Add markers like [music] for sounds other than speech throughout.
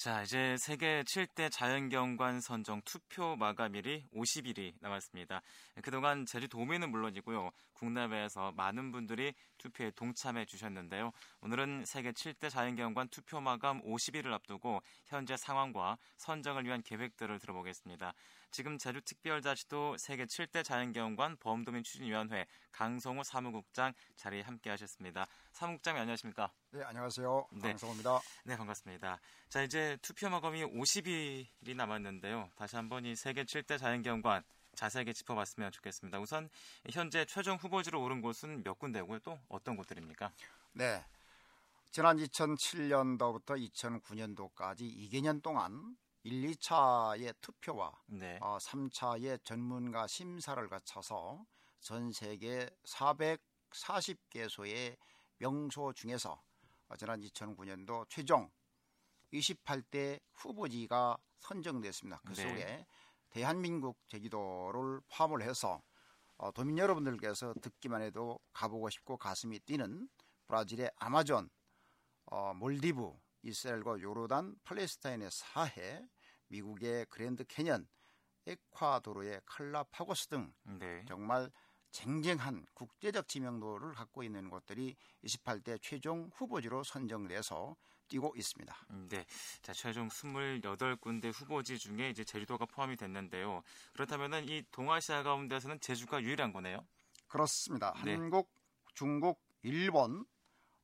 자, 이제 세계 7대 자연경관 선정 투표 마감일이 50일이 남았습니다. 그동안 제주도민은 물론이고요. 국내외에서 많은 분들이 투표에 동참해 주셨는데요. 오늘은 세계 7대 자연경관 투표 마감 50일을 앞두고 현재 상황과 선정을 위한 계획들을 들어보겠습니다. 지금 제주특별자치도 세계 7대 자연경관 범도민 추진위원회 강성우 사무국장 자리에 함께 하셨습니다. 사무국장님 안녕하십니까? 네, 안녕하세요. 네. 강성우입니다. 네, 반갑습니다. 자, 이제 투표 마감이 50일이 남았는데요. 다시 한번 이 세계 7대 자연경관 자세하게 짚어봤으면 좋겠습니다. 우선 현재 최종 후보지로 오른 곳은 몇 군데고요. 또 어떤 곳들입니까? 네. 지난 2007년도부터 2009년도까지 2개년 동안 1, 2차의 투표와 네. 어, 3차의 전문가 심사를 거쳐서 전 세계 440개소의 명소 중에서 어, 지난 2009년도 최종 28대 후보지가 선정됐습니다. 그 네. 속에 네. 대한민국 제주도를 포함을 해서 어, 도민 여러분들께서 듣기만 해도 가보고 싶고 가슴이 뛰는 브라질의 아마존, 어, 몰디브, 이스라엘과 요르단, 팔레스타인의 사해, 미국의 그랜드 캐년, 에콰도르의 칼라파고스 등 네. 정말 쟁쟁한 국제적 지명도를 갖고 있는 곳들이 28대 최종 후보지로 선정돼서 뛰고 있습니다. 음, 네. 자, 최종 28군데 후보지 중에 이제 제주도가 포함이 됐는데요. 그렇다면은 이 동아시아 가운데서는 제주가 유일한 거네요. 그렇습니다. 네. 한국, 중국, 일본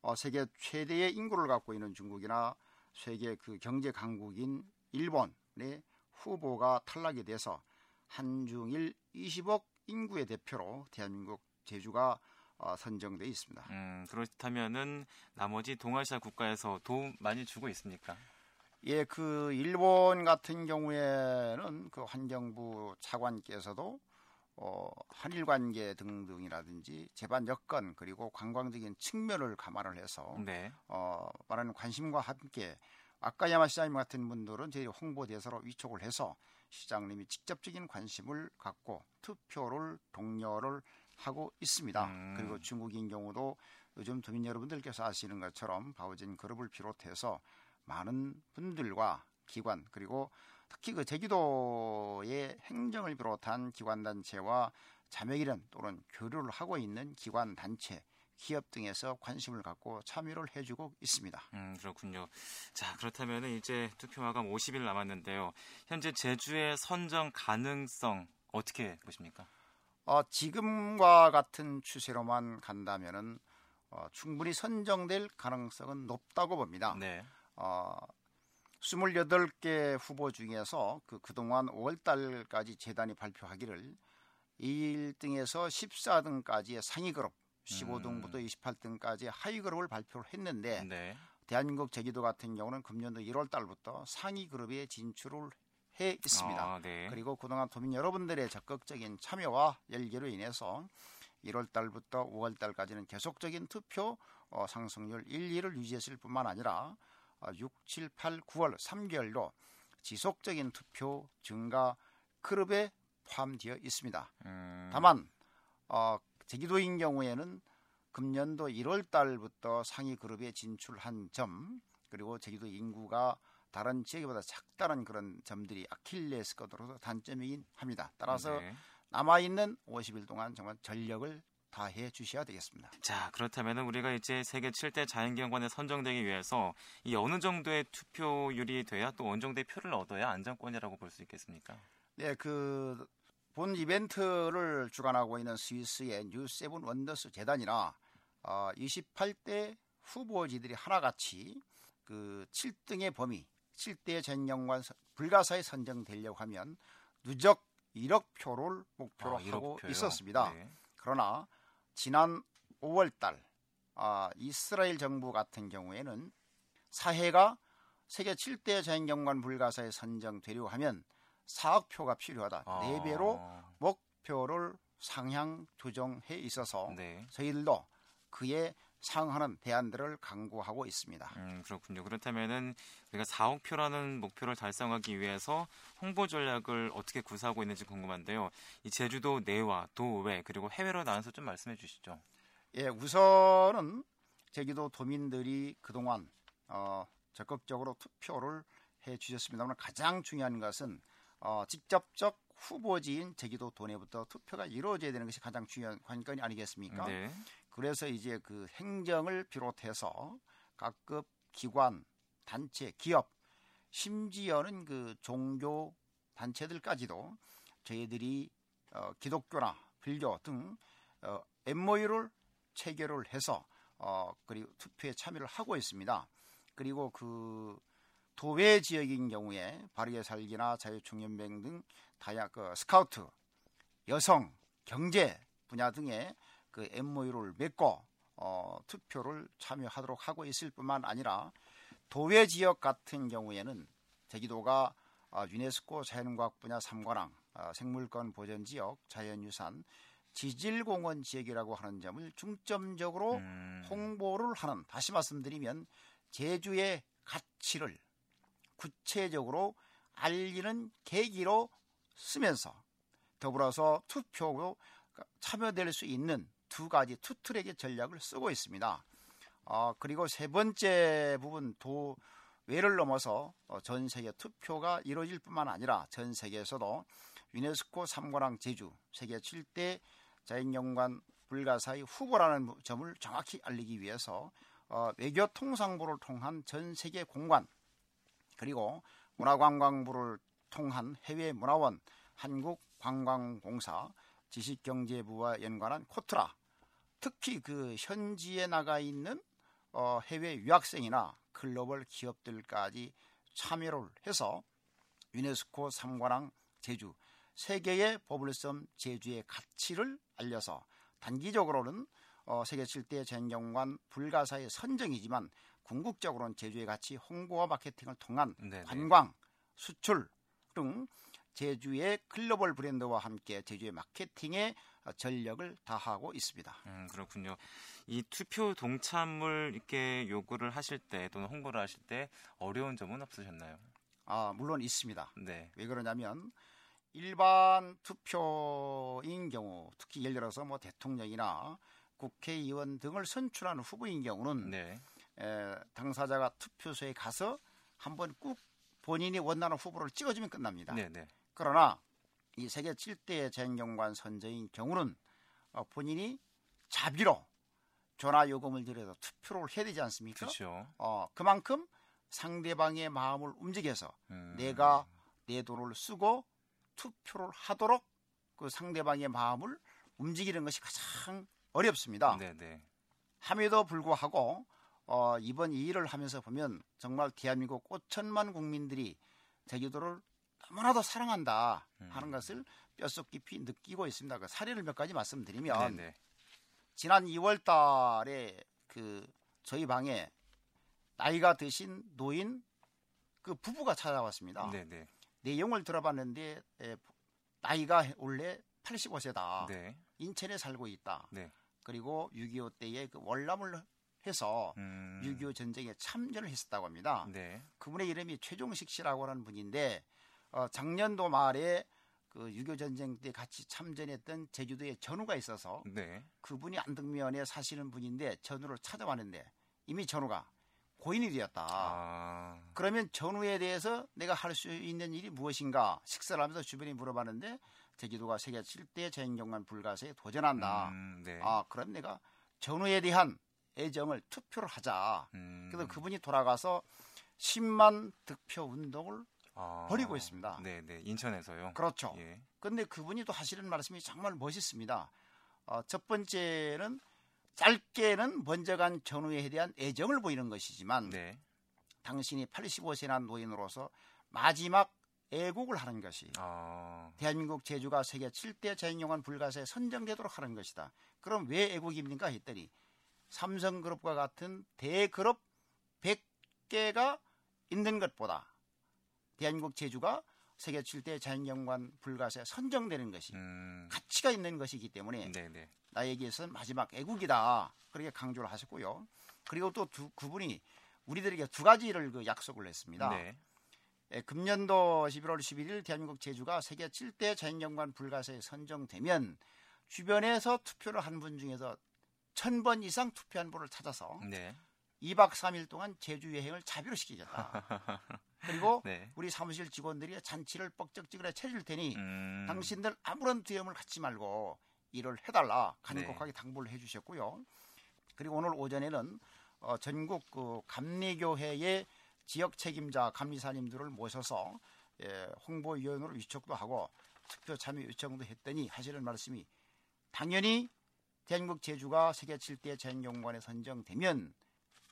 어, 세계 최대의 인구를 갖고 있는 중국이나 세계 그 경제 강국인 일본의 후보가 탈락이 돼서 한중일 20억 인구의 대표로 대한민국 제주가 어, 선정돼 있습니다. 음, 그렇다면은 나머지 동아시아 국가에서 도움 많이 주고 있습니까? 예, 그 일본 같은 경우에는 그 환경부 차관께서도 어, 한일 관계 등등이라든지 재반 여건 그리고 관광적인 측면을 감안을 해서 네. 어, 많은 관심과 함께 아까 야마 시장님 같은 분들은 저희 홍보 대사로 위촉을 해서 시장님이 직접적인 관심을 갖고 투표를 독려를 하고 있습니다. 음. 그리고 중국인 경우도 요즘 도민 여러분들께서 아시는 것처럼 바오진 그룹을 비롯해서 많은 분들과 기관 그리고 특히 그 제주도의 행정을 비롯한 기관 단체와 자매기련 또는 교류를 하고 있는 기관 단체 기업 등에서 관심을 갖고 참여를 해주고 있습니다. 음, 그렇군요. 자, 그렇다면 이제 투표 마감 50일 남았는데요. 현재 제주의 선정 가능성 어떻게 보십니까? 어, 지금과 같은 추세로만 간다면은 어, 충분히 선정될 가능성은 높다고 봅니다. 네. 어, 28개 후보 중에서 그 그동안 5월 달까지 재단이 발표하기를 1등에서 14등까지의 상위 그룹 15등부터 음. 28등까지 하위 그룹을 발표를 했는데 네. 대한민국 제주도 같은 경우는 금년도 1월 달부터 상위 그룹에 진출을 해 있습니다. 아, 네. 그리고 그동안 도민 여러분들의 적극적인 참여와 열기로 인해서 1월 달부터 5월 달까지는 계속적인 투표 어, 상승률 1, 2를 유지했을 뿐만 아니라 어, 6, 7, 8, 9월 3개월로 지속적인 투표 증가 그룹에 포함되어 있습니다. 음. 다만 어, 제주도인 경우에는 금년도 1월 달부터 상위 그룹에 진출한 점 그리고 제주도 인구가 다른 지역보다 작다는 그런 점들이 아킬레스건으로서 단점이긴 합니다. 따라서 네. 남아 있는 50일 동안 정말 전력을 다해 주셔야 되겠습니다. 자, 그렇다면 우리가 이제 세계 7대 자연경관에 선정되기 위해서 이 어느 정도의 투표율이 돼야 또 어느 정도의 표를 얻어야 안정권이라고 볼 수 있겠습니까? 네, 그 본 이벤트를 주관하고 있는 스위스의 New Seven Wonders 재단이나 어, 28대 후보지들이 하나같이 그 7등의 범위 7대 자연경관 불가사의에 선정되려고 하면 누적 1억 표를 목표로 아, 하고 표요? 있었습니다. 네. 그러나 지난 5월 달 아, 이스라엘 정부 같은 경우에는 사해가 세계 7대 자연경관 불가사에 선정되려고 하면 4억 표가 필요하다. 아. 4배로 목표를 상향 조정해 있어서 네. 저희들도 그에 상하는 대안들을 강구하고 있습니다. 음, 그렇군요. 그렇다면은 우리가 4억 표라는 목표를 달성하기 위해서 홍보 전략을 어떻게 구사하고 있는지 궁금한데요. 이 제주도 내와 도외 그리고 해외로 나눠서 좀 말씀해 주시죠. 예, 우선은 제주도 도민들이 그동안 어, 적극적으로 투표를 해 주셨습니다만 가장 중요한 것은 어, 직접적 후보지인 제기도 도내부터 투표가 이루어져야 되는 것이 가장 중요한 관건이 아니겠습니까? 네. 그래서 이제 그 행정을 비롯해서 각급 기관, 단체, 기업, 심지어는 그 종교 단체들까지도 저희들이 어, 기독교나 불교 등 어, MOU를 체결을 해서 어, 그리고 투표에 참여를 하고 있습니다. 그리고 그 도외 지역인 경우에 바르게 살기나 자유총연맹 등 다양 그 스카우트, 여성, 경제 분야 등의 그 MOU를 맺고 어, 투표를 참여하도록 하고 있을 뿐만 아니라 도외 지역 같은 경우에는 제기도가 어, 유네스코 자연과학 분야 3관왕, 어, 생물권 보전 지역, 자연유산, 지질공원 지역이라고 하는 점을 중점적으로 음. 홍보를 하는 다시 말씀드리면 제주의 가치를 구체적으로 알리는 계기로 쓰면서 더불어서 투표로 참여될 수 있는 두 가지 투트랙의 전략을 쓰고 있습니다. 어, 그리고 세 번째 부분 도 외를 넘어서 어, 전 세계 투표가 이루어질 뿐만 아니라 전 세계에서도 유네스코 3관왕 제주 세계 7대 자연경관 불가사의 후보라는 점을 정확히 알리기 위해서 어, 외교 통상부를 통한 전 세계 공관 그리고 문화관광부를 통한 해외 문화원 한국 관광공사 지식경제부와 연관한 코트라 특히 그 현지에 나가 있는 어, 해외 유학생이나 글로벌 기업들까지 참여를 해서 유네스코 3관왕 제주 세계의 버블섬 제주의 가치를 알려서 단기적으로는 어, 세계 7대 전경관 불가사의 선정이지만 궁극적으로는 제주의 가치 홍보와 마케팅을 통한 네네. 관광, 수출 등 제주의 글로벌 브랜드와 함께 제주의 마케팅에 전력을 다하고 있습니다. 음, 그렇군요. 이 투표 동참을 이렇게 요구를 하실 때 또는 홍보를 하실 때 어려운 점은 없으셨나요? 아, 물론 있습니다. 네. 왜 그러냐면 일반 투표인 경우 특히 예를 들어서 뭐 대통령이나 국회의원 등을 선출하는 후보인 경우는 네. 에, 당사자가 투표소에 가서 한번 꾹 본인이 원하는 후보를 찍어주면 끝납니다. 네, 네. 그러나 이 세계 7대 재경관 선제인 경우는 어, 본인이 자비로 전화 요금을 들여서 투표를 해야 되지 않습니까? 그렇죠. 어, 그만큼 상대방의 마음을 움직여서 음. 내가 내 돈을 쓰고 투표를 하도록 그 상대방의 마음을 움직이는 것이 가장 어렵습니다. 네네. 네. 함에도 불구하고 어, 이번 이 일을 하면서 보면 정말 대한민국 5천만 국민들이 제주도를 너무나도 사랑한다 하는 음. 것을 뼛속 깊이 느끼고 있습니다. 그 사례를 몇 가지 말씀드리면 네네. 네. 지난 2월 달에 그 저희 방에 나이가 드신 노인 그 부부가 찾아왔습니다. 네네. 네. 내용을 들어봤는데 에, 나이가 원래 85세다. 네. 인천에 살고 있다. 네. 그리고 6.25 때에 그 월남을 해서 음. 6.25 전쟁에 참전을 했었다고 합니다. 네. 그분의 이름이 최종식 씨라고 하는 분인데 어, 작년도 말에 그6.25 전쟁 때 같이 참전했던 제주도에 전우가 있어서 네. 그분이 안덕면에 사시는 분인데 전우를 찾아왔는데 이미 전우가 고인이 되었다. 아. 그러면 전우에 대해서 내가 할 수 있는 일이 무엇인가 식사를 하면서 주변에 물어봤는데 제주도가 세계 7대 자연경관 불가사에 도전한다. 음, 네. 아, 그럼 내가 전우에 대한 애정을 투표를 하자. 음. 그래서 그분이 돌아가서 10만 득표 운동을 아, 벌이고 있습니다. 네, 네. 인천에서요. 그렇죠. 예. 근데 그분이 또 하시는 말씀이 정말 멋있습니다. 어, 첫 번째는 짧게는 먼저 간 전우에 대한 애정을 보이는 것이지만 네. 당신이 85세나 노인으로서 마지막 애국을 하는 것이 아... 대한민국 제주가 세계 7대 자연영화 불가사에 선정되도록 하는 것이다. 그럼 왜 애국입니까? 했더니 삼성그룹과 같은 대그룹 100개가 있는 것보다 대한민국 제주가 세계 7대 자연경관 불가사에 선정되는 것이 음... 가치가 있는 것이기 때문에 네네. 나에게서는 마지막 애국이다. 그렇게 강조를 하셨고요. 그리고 또 두, 그분이 우리들에게 두 가지를 그 약속을 했습니다. 네. 예, 금년도 11월 11일 대한민국 제주가 세계 7대 자연경관 불가사에 선정되면 주변에서 투표를 한 분 중에서 천번 이상 투표한 분을 찾아서 네. 2박 3일 동안 제주 여행을 자비로 시키겠다. [laughs] 그리고 네. 우리 사무실 직원들이 잔치를 뻑적지근하게 차릴 테니 음... 당신들 아무런 두려움을 갖지 말고 일을 해달라 간곡하게 네. 당부를 해주셨고요. 그리고 오늘 오전에는 어, 전국 그 감리교회의 지역 책임자 감리사님들을 모셔서 예, 홍보위원으로 위촉도 하고 투표 참여 요청도 했더니 하시는 말씀이 당연히 대한민국 제주가 세계 7대 자연경관에 선정되면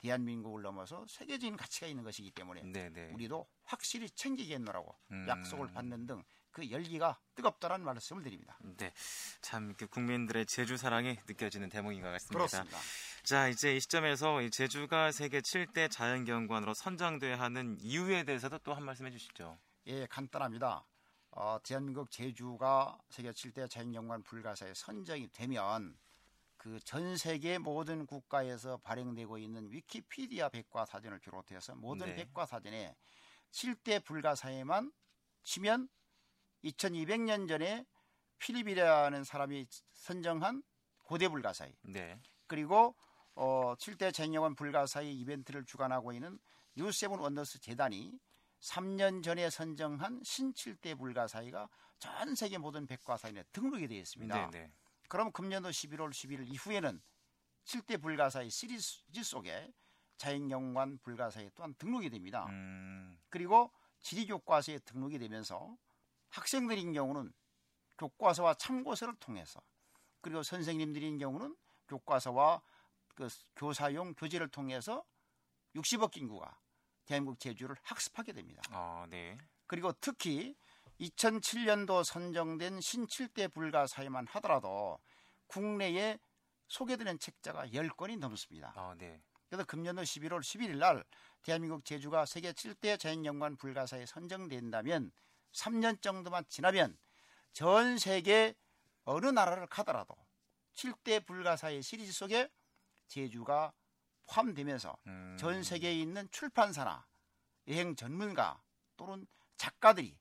대한민국을 넘어서 세계적인 가치가 있는 것이기 때문에 네네. 네. 우리도 확실히 챙기겠노라고 음. 약속을 받는 등 그 열기가 뜨겁다는 말씀을 드립니다. 네, 참 그 국민들의 제주 사랑이 느껴지는 대목인 것 같습니다. 그렇습니다. 자, 이제 이 시점에서 제주가 세계 7대 자연경관으로 선정돼야 하는 이유에 대해서도 또 한 말씀 해주시죠. 예, 간단합니다. 어, 대한민국 제주가 세계 7대 자연경관 불가사에 선정이 되면 그 전 세계 모든 국가에서 발행되고 있는 위키피디아 백과사전을 비롯해서 모든 네. 백과사전에 7대 불가사의만 치면 2200년 전에 필립이라는 사람이 선정한 고대 불가사의 네. 그리고 어, 7대 자연경관 불가사의 이벤트를 주관하고 있는 New Seven Wonders 재단이 3년 전에 선정한 신 7대 불가사의가 전 세계 모든 백과사전에 등록이 되어 있습니다. 네, 네. 그럼 금년도 11월 11일 이후에는 7대 불가사의 시리즈 속에 자연경관 불가사에 또한 등록이 됩니다. 음. 그리고 지리교과서에 등록이 되면서 학생들인 경우는 교과서와 참고서를 통해서 그리고 선생님들인 경우는 교과서와 그 교사용 교재를 통해서 60억 인구가 대한민국 제주를 학습하게 됩니다. 아, 네. 그리고 특히 2007년도 선정된 신칠대 불가사에만 하더라도 국내에 소개되는 책자가 10권이 넘습니다. 아, 네. 그래서 금년도 11월 11일 날 대한민국 제주가 세계 7대 자연경관 불가사에 선정된다면 3년 정도만 지나면 전 세계 어느 나라를 가더라도 7대 불가사의 시리즈 속에 제주가 포함되면서 음. 전 세계에 있는 출판사나 여행 전문가 또는 작가들이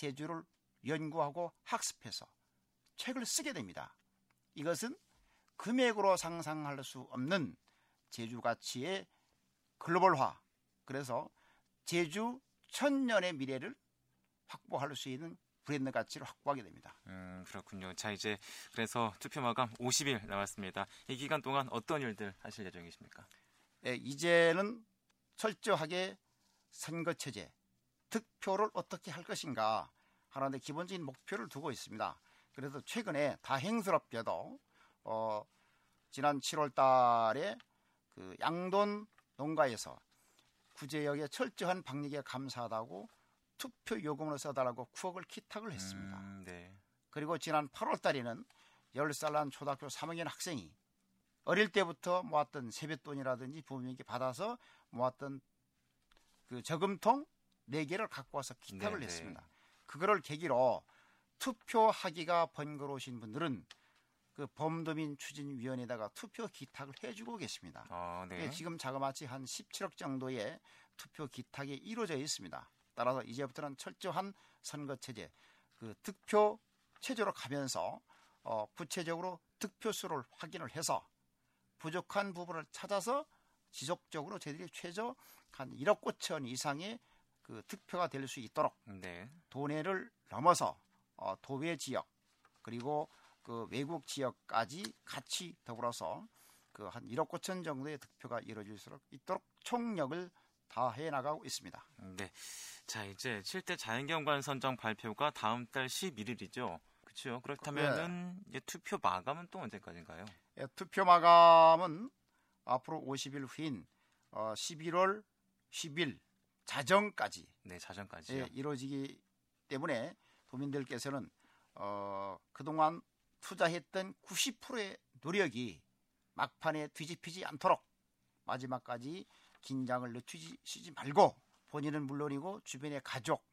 제주를 연구하고 학습해서 책을 쓰게 됩니다. 이것은 금액으로 상상할 수 없는 제주 가치의 글로벌화. 그래서 제주 천년의 미래를 확보할 수 있는 브랜드 가치를 확보하게 됩니다. 음, 그렇군요. 자, 이제 그래서 투표 마감 50일 남았습니다. 이 기간 동안 어떤 일들 하실 예정이십니까? 예, 이제는 철저하게 선거 체제, 득표를 어떻게 할 것인가 하는데 기본적인 목표를 두고 있습니다. 그래서 최근에 다행스럽게도 어, 지난 7월 달에 그 양돈 농가에서 구제역의 철저한 방역에 감사하다고 투표 요금을 써달라고 구억을 기탁을 했습니다. 음, 네. 그리고 지난 8월 달에는 10살 난 초등학교 3학년 학생이 어릴 때부터 모았던 세뱃돈이라든지 부모님께 받아서 모았던 그 저금통 4개를 갖고 와서 기탁을 네, 네. 했습니다. 그거를 계기로 투표하기가 번거로우신 분들은 그 범도민 추진위원회에다가 투표 기탁을 해주고 계십니다. 아, 네. 예, 지금 자그마치 한 17억 정도의 투표 기탁이 이루어져 있습니다. 따라서 이제부터는 철저한 선거 체제, 그 득표 체제로 가면서 어, 구체적으로 득표 수를 확인을 해서 부족한 부분을 찾아서 지속적으로 저희들이 최저 한 1억 5천 이상의 그 득표가 될 수 있도록 네. 도내를 넘어서 어, 도외 지역 그리고 그 외국 지역까지 같이 더불어서 그 한 1억 9천 정도의 득표가 이루어질 수 있도록 총력을 다해 나가고 있습니다. 네. 자, 이제 7대 자연경관 선정 발표가 다음 달 11일이죠. 그렇죠. 그렇다면은 네. 투표 마감은 또 언제까지인가요? 예, 투표 마감은 앞으로 50일 후인 어, 11월 10일 자정까지. 네, 자정까지 예, 이루어지기 때문에 도민들께서는 어, 그동안 투자했던 90%의 노력이 막판에 뒤집히지 않도록 마지막까지 긴장을 늦추지 말고 본인은 물론이고 주변의 가족,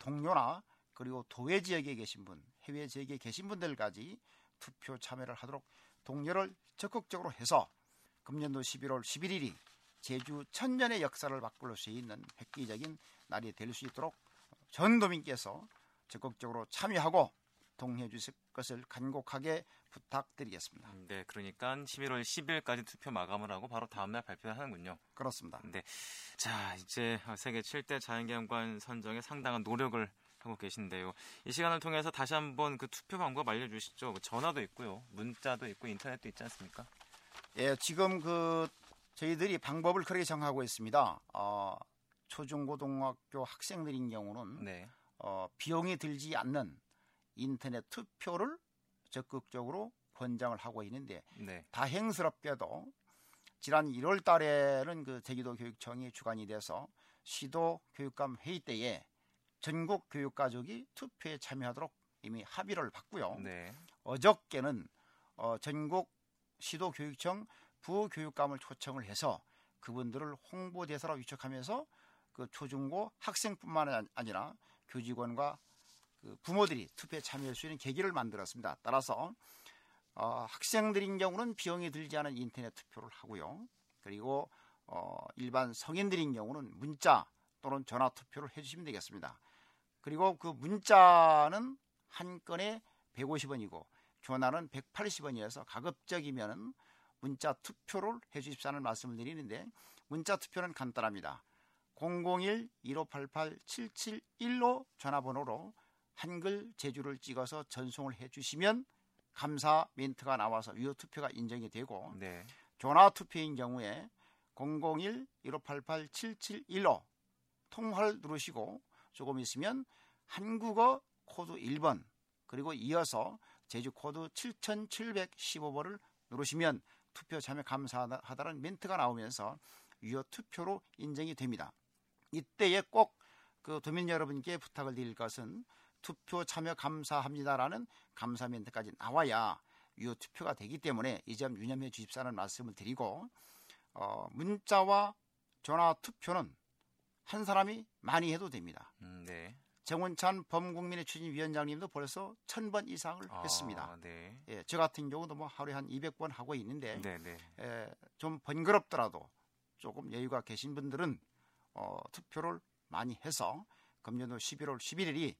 동료나 그리고 도외 지역에 계신 분, 해외 지역에 계신 분들까지 투표 참여를 하도록 동료를 적극적으로 해서 금년도 11월 11일이 제주 천년의 역사를 바꿀 수 있는 획기적인 날이 될 수 있도록 전 도민께서 적극적으로 참여하고 동의해 주실 것을 간곡하게 부탁드리겠습니다. 음, 네, 그러니까 11월 10일까지 투표 마감을 하고 바로 다음날 발표하는군요. 그렇습니다. 네, 자 이제 세계 7대 자연경관 선정에 상당한 노력을 하고 계신데요. 이 시간을 통해서 다시 한번 그 투표 방법 알려주시죠. 그 전화도 있고요, 문자도 있고 인터넷도 있지 않습니까? 예, 지금 그 저희들이 방법을 그렇게 정하고 있습니다. 어, 초중고등학교 학생들인 경우는 네. 어, 비용이 들지 않는 인터넷 투표를 적극적으로 권장을 하고 있는데 네. 다행스럽게도 지난 1월 달에는 그 제주도 교육청이 주관이 돼서 시도 교육감 회의 때에 전국 교육 가족이 투표에 참여하도록 이미 합의를 받고요. 네. 어저께는 어, 전국 시도 교육청 부교육감을 초청을 해서 그분들을 홍보대사로 위촉하면서 그 초중고 학생뿐만 아니라 교직원과 그 부모들이 투표에 참여할 수 있는 계기를 만들었습니다. 따라서 어, 학생들인 경우는 비용이 들지 않은 인터넷 투표를 하고요. 그리고 어, 일반 성인들인 경우는 문자 또는 전화 투표를 해주시면 되겠습니다. 그리고 그 문자는 한 건에 150원이고 전화는 180원이어서 가급적이면 문자 투표를 해 주십사는 말씀을 드리는데 문자 투표는 간단합니다. 001-1588-771로 전화번호로 한글 제주를 찍어서 전송을 해 주시면 감사 멘트가 나와서 유효 투표가 인정이 되고 네. 전화 투표인 경우에 001-1588-771로 통화를 누르시고 조금 있으면 한국어 코드 1번 그리고 이어서 제주 코드 7715번을 누르시면 투표 참여 감사하다는 멘트가 나오면서 유효 투표로 인정이 됩니다. 이때에 꼭 그 도민 여러분께 부탁을 드릴 것은 투표 참여 감사합니다라는 감사 멘트까지 나와야 유효 투표가 되기 때문에 이 점 유념해 주십사는 말씀을 드리고 어, 문자와 전화 투표는 한 사람이 많이 해도 됩니다. 음, 네. 정원찬 범국민의 추진위원장님도 벌써 천 번 이상을 아, 했습니다. 네. 예, 저 같은 경우도 뭐 하루에 한 200번 하고 있는데 네, 네. 예, 좀 번거롭더라도 조금 여유가 계신 분들은 어, 투표를 많이 해서 금년도 11월 11일이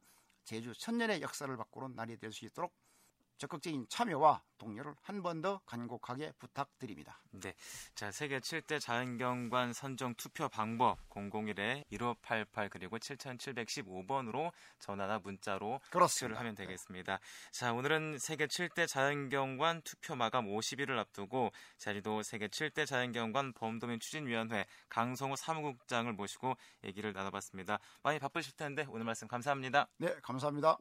제주 천년의 역사를 바꾸는 날이 될 수 있도록 적극적인 참여와 동료를 한 번 더 간곡하게 부탁드립니다. 네. 자, 세계 7대 자연경관 선정 투표 방법 001에 1588 그리고 7715번으로 전화나 문자로 그렇습니다. 투표를 하면 되겠습니다. 네. 자, 오늘은 세계 7대 자연경관 투표 마감 50일을 앞두고 자리도 세계 7대 자연경관 범도민 추진위원회 강성호 사무국장을 모시고 얘기를 나눠봤습니다. 많이 바쁘실 텐데 오늘 말씀 감사합니다. 네, 감사합니다.